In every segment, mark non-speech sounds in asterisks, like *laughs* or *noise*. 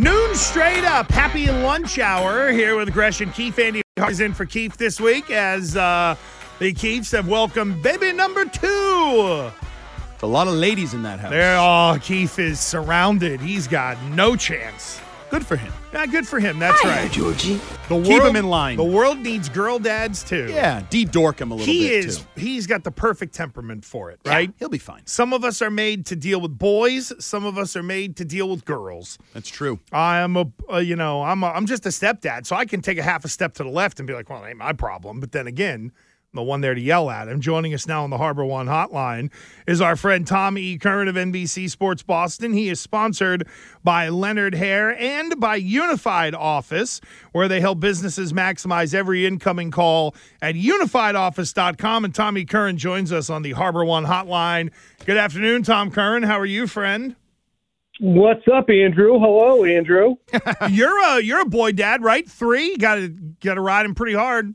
Noon straight up. Happy lunch hour here with Gresh and Keefe. Andy is in for Keefe this week as uh, the Keefes have welcomed baby number two. A lot of ladies in that house. There, oh, Keefe is surrounded. He's got no chance. Good for him. Yeah, good for him. That's right. Georgie. The Keep him in line. The world needs girl dads too. Yeah, de-dork him a little he bit is. too. He's got the perfect temperament for it, Yeah, right? he'll be fine. Some of us are made to deal with boys. Some of us are made to deal with girls. That's true. I am a, uh, you know, I'm a, I'm just a stepdad, so I can take a half a step to the left and be like, well, it ain't my problem. But then again, I'm the one there to yell at him. Joining us now on the Harbor One Hotline is our friend Tom E. Curran of NBC Sports Boston. He is sponsored by Leonard Hare and by Unified Office, where they help businesses maximize every incoming call at unifiedoffice.com. And Tommy Curran joins us on the Harbor One Hotline. Good afternoon, Tom Curran. How are you, friend? What's up, Andrew? Hello, Andrew. *laughs* you're a you're a boy dad, right? Three. Got to got to ride him pretty hard.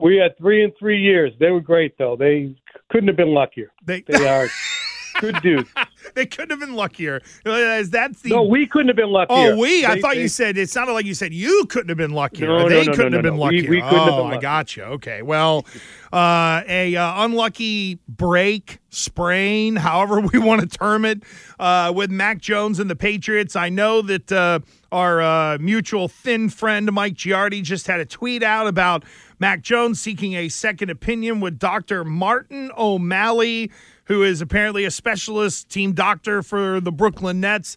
We had three in three years. They were great, though. They couldn't have been luckier. They They are *laughs* good dudes. they couldn't have been luckier. Is that the No, we couldn't have been luckier. Oh, we. I thought they- you said it sounded like you said you couldn't have been luckier. No, they no, couldn't no, have no, been. We- luckier. we couldn't have oh, I luckier. got you. Okay. Well, uh, a uh, unlucky break, sprain, however we *laughs* want to term it, uh, with Mac Jones and the Patriots. I know that uh, our uh, mutual thin friend Mike Giardi just had a tweet out about Mac Jones seeking a second opinion with Dr. Martin O'Malley, who is apparently a specialist team doctor for the Brooklyn Nets.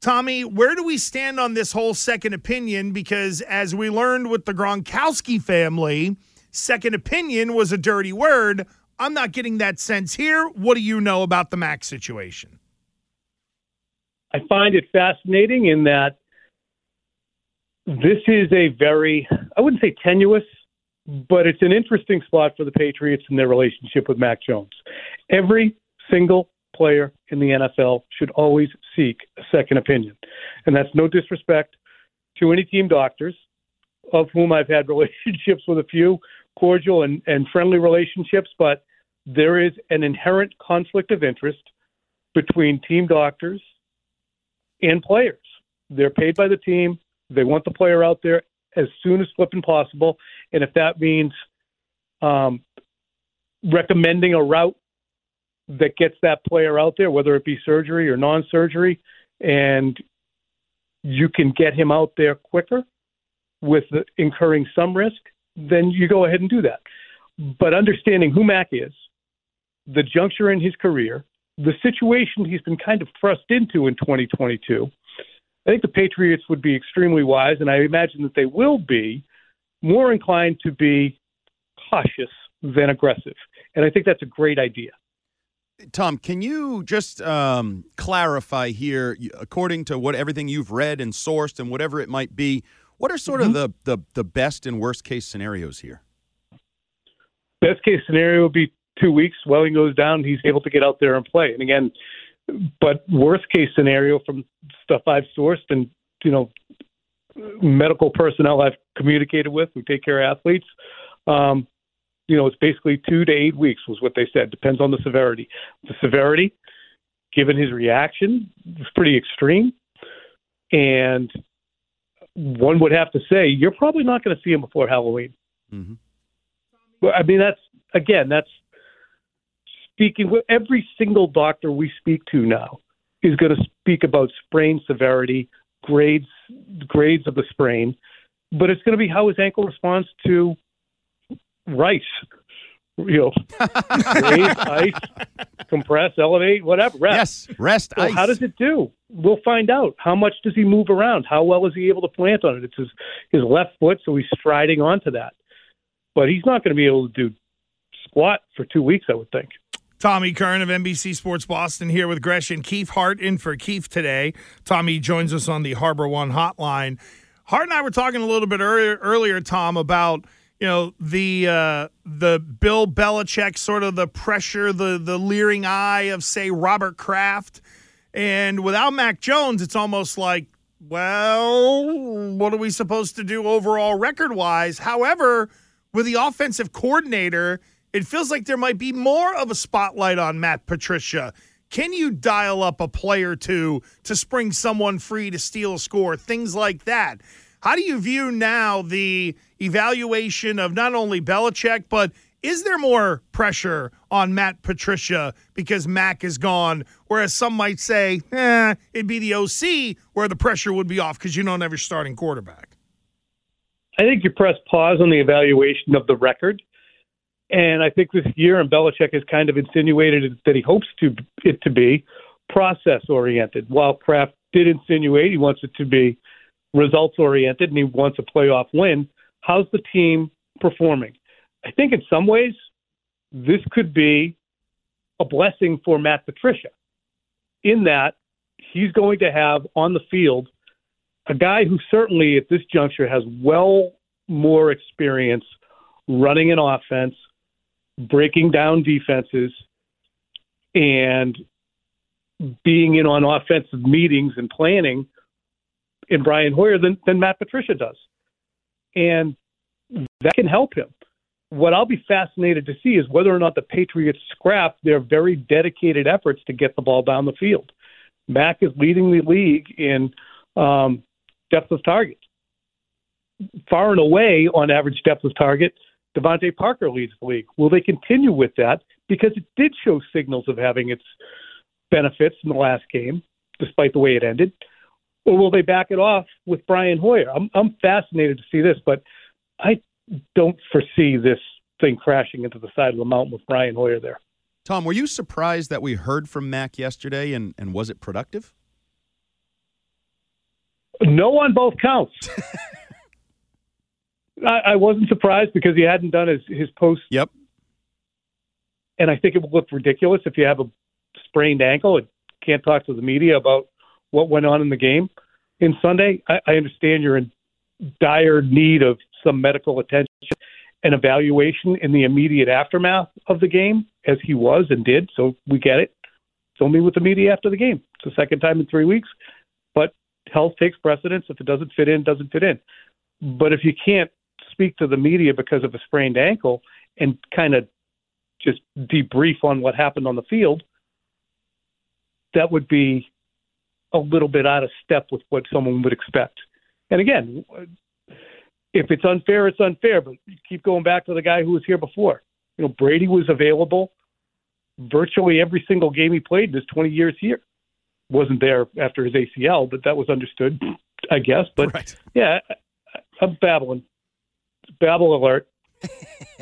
Tommy, where do we stand on this whole second opinion? Because as we learned with the Gronkowski family, second opinion was a dirty word. I'm not getting that sense here. What do you know about the Mac situation? I find it fascinating in that this is a very, I wouldn't say tenuous, but it's an interesting spot for the Patriots in their relationship with Mac Jones. Every single player in the NFL should always seek a second opinion. And that's no disrespect to any team doctors, of whom I've had *laughs* relationships with a few, cordial and, and friendly relationships, but there is an inherent conflict of interest between team doctors and players. They're paid by the team. They want the player out there as soon as flipping possible. And if that means um, recommending a route that gets that player out there, whether it be surgery or non surgery, and you can get him out there quicker with incurring some risk, then you go ahead and do that. But understanding who Mac is, the juncture in his career, the situation he's been kind of thrust into in 2022, I think the Patriots would be extremely wise, and I imagine that they will be more inclined to be cautious than aggressive. And I think that's a great idea. Tom, can you just um, clarify here, according to what everything you've read and sourced and whatever it might be, what are sort of the, the the best and worst case scenarios here? Best case scenario would be two weeks. Welling goes down, he's able to get out there and play. And again, but worst case scenario from stuff I've sourced and you know medical personnel I've communicated with who take care of athletes, um, you know, it's basically two to eight weeks was what they said. Depends on the severity. The severity, given his reaction, was pretty extreme, and one would have to say you're probably not going to see him before Halloween. Mhm. Well, I mean, that's again, that's speaking with every single doctor we speak to now is going to speak about sprain severity, grades, grades of the sprain, but it's going to be how his ankle responds to rice. You know, raise, *laughs* ice, compress, elevate, whatever. Rest. Yes, rest So ice. how does it do? We'll find out. How much does he move around? How well is he able to plant on it? It's his his left foot, so he's striding onto that. But he's not going to be able to do squat for two weeks, I would think. Tommy Curran of NBC Sports Boston here with Gresh and Keefe Hart in for Keefe today. Tommy joins us on the Harbor One hotline. Hart and I were talking a little bit earlier, earlier Tom, about you know the uh, the Bill Belichick sort of the pressure, the the leering eye of say Robert Kraft, and without Mac Jones, it's almost like, well, what are we supposed to do overall record wise? However, with the offensive coordinator, it feels like there might be more of a spotlight on Matt Patricia. Can you dial up a play or two to spring someone free to steal a score? Things like that. How do you view now the evaluation of not only Belichick, but is there more pressure on Matt Patricia because Mac is gone? Whereas some might say, eh, it'd be the OC where the pressure would be off because you don't have your starting quarterback. I think you press pause on the evaluation of the record. And I think this year, and Belichick has kind of insinuated that he hopes to it to be process oriented. While Kraft did insinuate he wants it to be results oriented and he wants a playoff win, how's the team performing? I think in some ways, this could be a blessing for Matt Patricia in that he's going to have on the field a guy who certainly at this juncture has well more experience running an offense, breaking down defenses, and being in on offensive meetings and planning in Brian Hoyer than, than Matt Patricia does. And that can help him what I'll be fascinated to see is whether or not the Patriots scrap their very dedicated efforts to get the ball down the field. Mac is leading the league in um, depth of target. Far and away on average depth of target, DeVante Parker leads the league. Will they continue with that? Because it did show signals of having its benefits in the last game, despite the way it ended. Or will they back it off with Brian Hoyer? I'm, I'm fascinated to see this, but I don't foresee this thing crashing into the side of the mountain with Brian Hoyer there. Tom, were you surprised that we heard from Mac yesterday, and, and was it productive? No, on both counts. *laughs* I, I, wasn't surprised because he hadn't done his, his post. Yep. And I think it would look ridiculous if you have a sprained ankle and can't talk to the media about what went on in the game in Sunday. I, I understand you're in dire need of some medical attention and evaluation in the immediate aftermath of the game, as he was and did. So we get it. It's only with the media after the game. It's the second time in three weeks. But health takes precedence. If it doesn't fit in, it doesn't fit in. But if you can't speak to the media because of a sprained ankle and kind of just debrief on what happened on the field, that would be a little bit out of step with what someone would expect. And again, if it's unfair, it's unfair. But keep going back to the guy who was here before. You know, Brady was available virtually every single game he played in his 20 years here. Wasn't there after his ACL, but that was understood, I guess. But right. yeah, I'm babbling. Babble alert.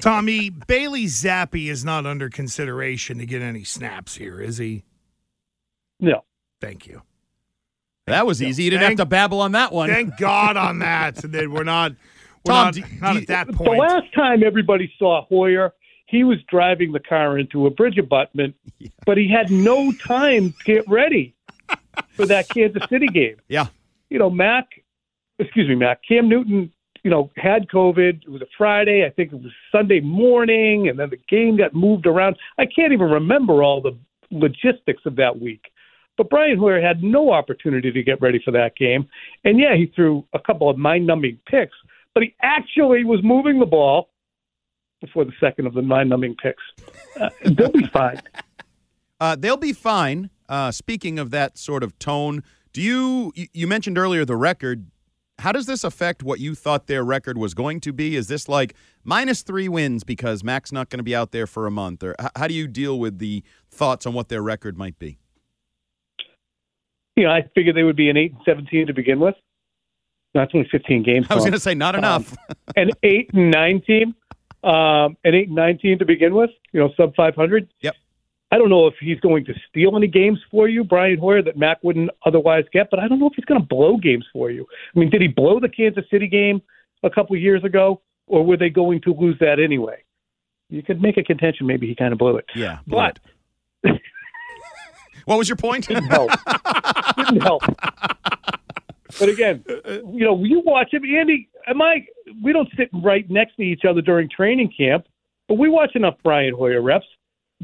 Tommy Bailey Zappe is not under consideration to get any snaps here, is he? No. Thank you. That was easy. You didn't thank, have to babble on that one. Thank God on that. *laughs* that we're not we're Tom, not, do, not do, at that point. The last time everybody saw Hoyer, he was driving the car into a bridge abutment, yeah. but he had no time to get ready for that Kansas City game. Yeah. You know, Mac, excuse me, Mac, Cam Newton, you know, had COVID. It was a Friday. I think it was Sunday morning, and then the game got moved around. I can't even remember all the logistics of that week. But Brian Hoyer had no opportunity to get ready for that game. And yeah, he threw a couple of mind numbing picks, but he actually was moving the ball before the second of the mind numbing picks. Uh, they'll be fine. *laughs* Uh, they'll be fine. Uh, speaking of that sort of tone, do you you mentioned earlier the record? How does this affect what you thought their record was going to be? Is this like minus three wins because Mac's not going to be out there for a month, or how do you deal with the thoughts on what their record might be? You know, I figured they would be an eight and seventeen to begin with. That's only 15 games. I was going to say not um, enough. *laughs* an eight and nine team, um, an eight and nine team to begin with. You know, sub 500. Yep. I don't know if he's going to steal any games for you, Brian Hoyer, that Mac wouldn't otherwise get, but I don't know if he's going to blow games for you. I mean, did he blow the Kansas City game a couple of years ago, or were they going to lose that anyway? You could make a contention maybe he kind of blew it. Yeah, but. what was your point? Didn't help. Didn't help. But again, you know, you watch him, Andy. Am I? We don't sit right next to each other during training camp, but we watch enough Brian Hoyer reps.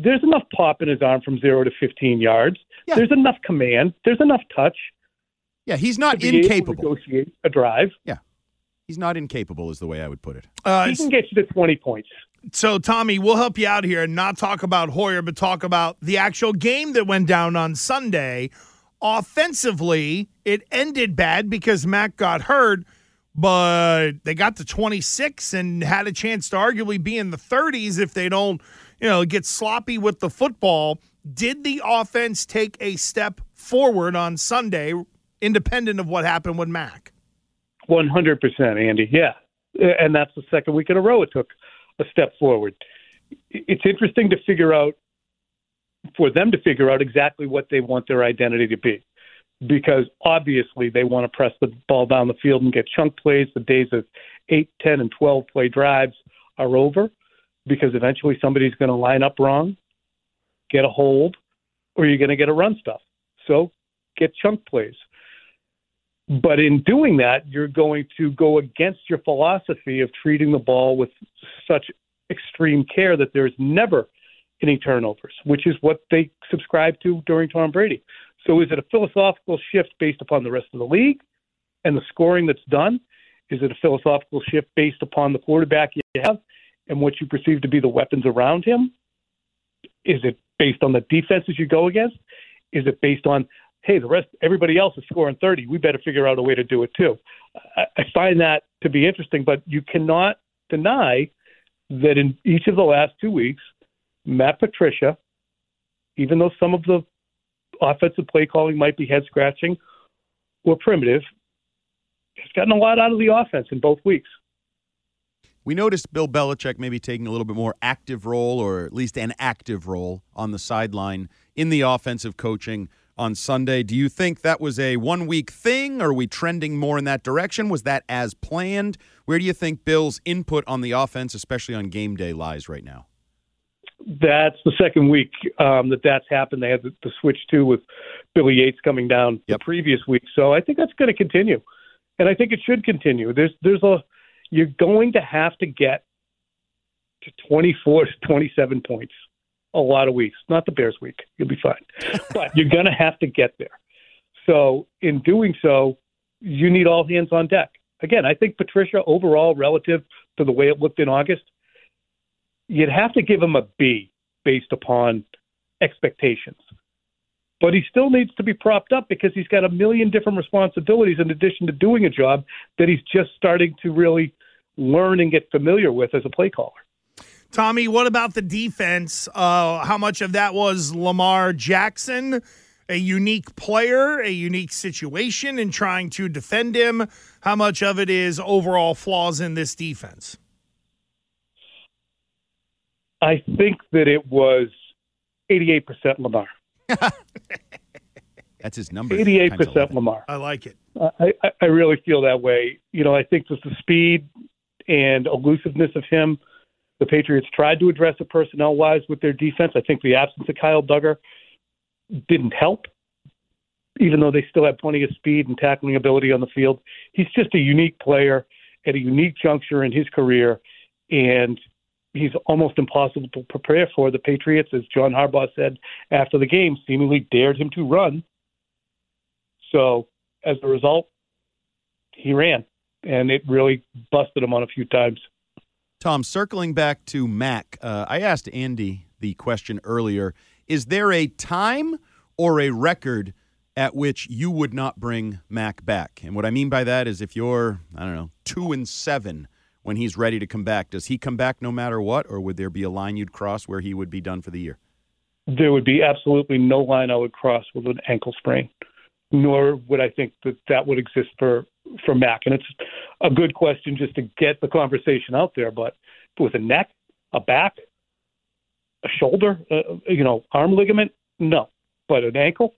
There's enough pop in his arm from zero to 15 yards. Yeah. There's enough command. There's enough touch. Yeah, he's not incapable. negotiate a drive. Yeah, he's not incapable, is the way I would put it. Uh, he can get you to 20 points. So, Tommy, we'll help you out here and not talk about Hoyer, but talk about the actual game that went down on Sunday. Offensively, it ended bad because Mac got hurt, but they got to 26 and had a chance to arguably be in the 30s if they don't, you know, get sloppy with the football. Did the offense take a step forward on Sunday, independent of what happened with Mac? 100%, Andy. Yeah. And that's the second week in a row it took a step forward. It's interesting to figure out, for them to figure out exactly what they want their identity to be. Because obviously they want to press the ball down the field and get chunk plays. The days of 8, 10, and 12 play drives are over because eventually somebody's going to line up wrong, get a hold, or you're going to get a run stuff. So get chunk plays. But in doing that, you're going to go against your philosophy of treating the ball with such extreme care that there's never any turnovers, which is what they subscribe to during Tom Brady. So is it a philosophical shift based upon the rest of the league and the scoring that's done? Is it a philosophical shift based upon the quarterback you have and what you perceive to be the weapons around him? Is it based on the defenses you go against? Is it based on hey, the rest, everybody else is scoring 30. We better figure out a way to do it too. I, I find that to be interesting, but you cannot deny that in each of the last two weeks, Matt Patricia, even though some of the offensive play calling might be head scratching or primitive, has gotten a lot out of the offense in both weeks. We noticed Bill Belichick maybe taking a little bit more active role, or at least an active role on the sideline in the offensive coaching on Sunday. Do you think that was a one week thing? Are we trending more in that direction? Was that as planned? Where do you think Bill's input on the offense, especially on game day, lies right now? That's the second week um, that that's happened. They had the, the switch too with Billy Yates coming down yep. the previous week, so I think that's going to continue, and I think it should continue. There's there's a you're going to have to get to 24 to 27 points a lot of weeks. Not the Bears week. You'll be fine. *laughs* but you're going to have to get there. So in doing so, you need all hands on deck. Again, I think Patricia overall, relative to the way it looked in August, you'd have to give him a B based upon expectations. But he still needs to be propped up because he's got a million different responsibilities in addition to doing a job that he's just starting to really learn and get familiar with as a play caller. Tommy, what about the defense? Uh, how much of that was Lamar Jackson, a unique player, a unique situation in trying to defend him? How much of it is overall flaws in this defense? I think that it was 88% Lamar. *laughs* That's his number. 88% Lamar. I like it. I, I, I really feel that way. You know, I think just the speed and elusiveness of him – the Patriots tried to address it personnel wise with their defense. I think the absence of Kyle Dugger didn't help, even though they still had plenty of speed and tackling ability on the field. He's just a unique player at a unique juncture in his career, and he's almost impossible to prepare for. The Patriots, as John Harbaugh said after the game, seemingly dared him to run. So as a result, he ran, and it really busted him on a few times. Tom, circling back to Mac, uh, I asked Andy the question earlier Is there a time or a record at which you would not bring Mac back? And what I mean by that is if you're, I don't know, two and seven when he's ready to come back, does he come back no matter what, or would there be a line you'd cross where he would be done for the year? There would be absolutely no line I would cross with an ankle sprain, nor would I think that that would exist for for Mac, and it's a good question just to get the conversation out there. But with a neck, a back, a shoulder, uh, you know, arm ligament, no. But an ankle,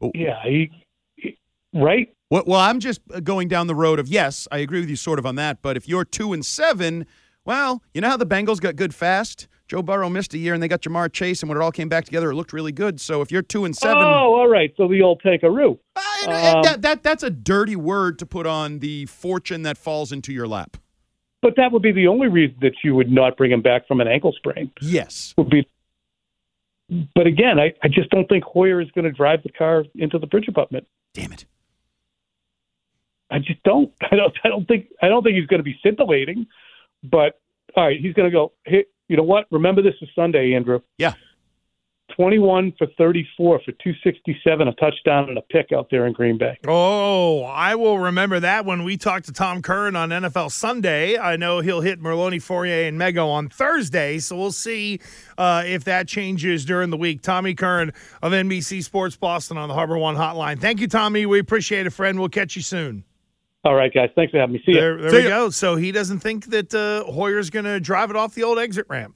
oh. yeah, he, he, right. Well, well, I'm just going down the road of yes, I agree with you sort of on that. But if you're two and seven, well, you know how the Bengals got good fast. Joe Burrow missed a year, and they got Ja'Marr Chase, and when it all came back together, it looked really good. So if you're two and seven, oh, all right. So the old Tankaroo. Uh, um, that, that that's a dirty word to put on the fortune that falls into your lap. But that would be the only reason that you would not bring him back from an ankle sprain. Yes, would be. But again, I, I just don't think Hoyer is going to drive the car into the bridge abutment. Damn it! I just don't. *laughs* I don't. I don't think. I don't think he's going to be scintillating. But all right, he's going to go. Hey, you know what? Remember this is Sunday, Andrew. Yeah. 21 for 34 for 267, a touchdown and a pick out there in Green Bay. Oh, I will remember that when we talked to Tom Curran on NFL Sunday. I know he'll hit Merloni, Fauria, and Mego on Thursday, so we'll see uh, if that changes during the week. Tommy Curran of NBC Sports Boston on the Harbor One Hotline. Thank you, Tommy. We appreciate it, friend. We'll catch you soon. All right, guys. Thanks for having me. See you. There, there See we ya. go. So he doesn't think that uh, Hoyer's going to drive it off the old exit ramp.